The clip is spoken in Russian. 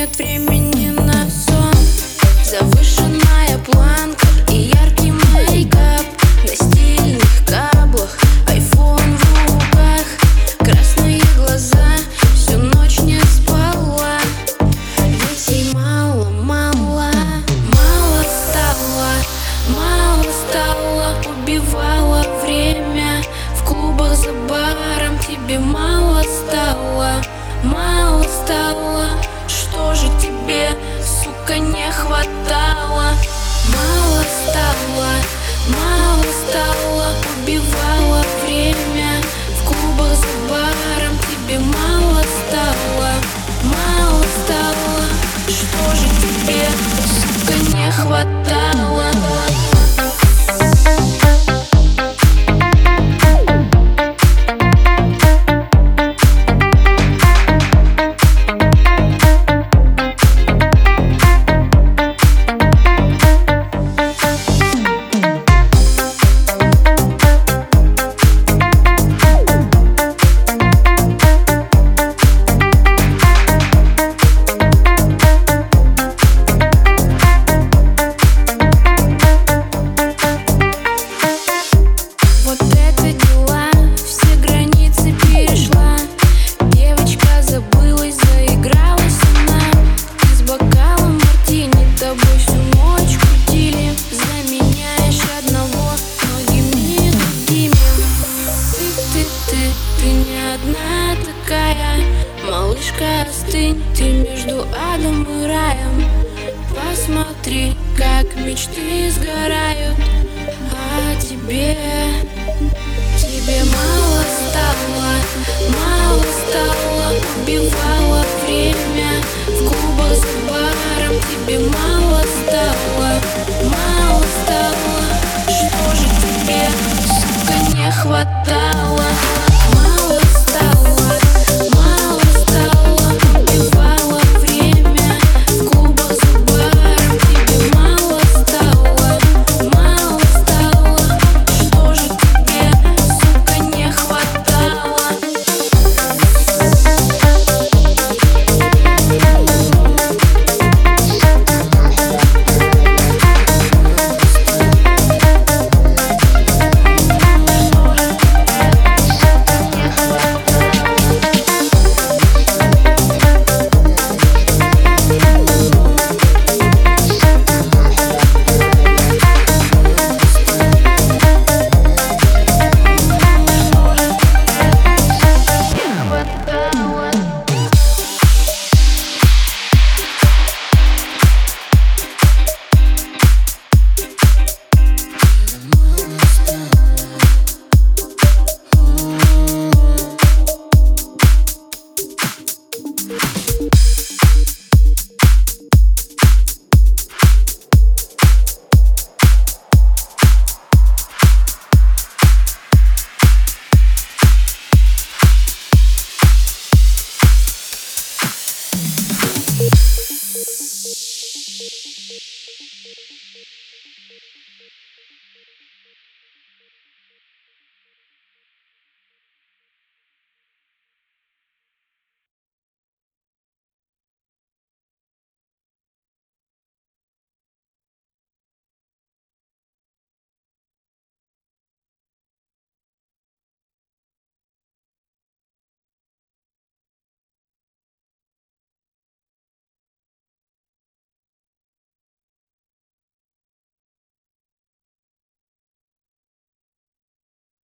вернет время. Не хватало. Мало стало, мало стало, убивала время. В клубах за баром тебе мало стало Мало стало, что же тебе, сука, не хватало одна такая. Малышка, остынь, ты между адом и раем. Посмотри, как мечты сгорают тебе мало стало Мало стало, что же тебе, сука, не хватало Thank you.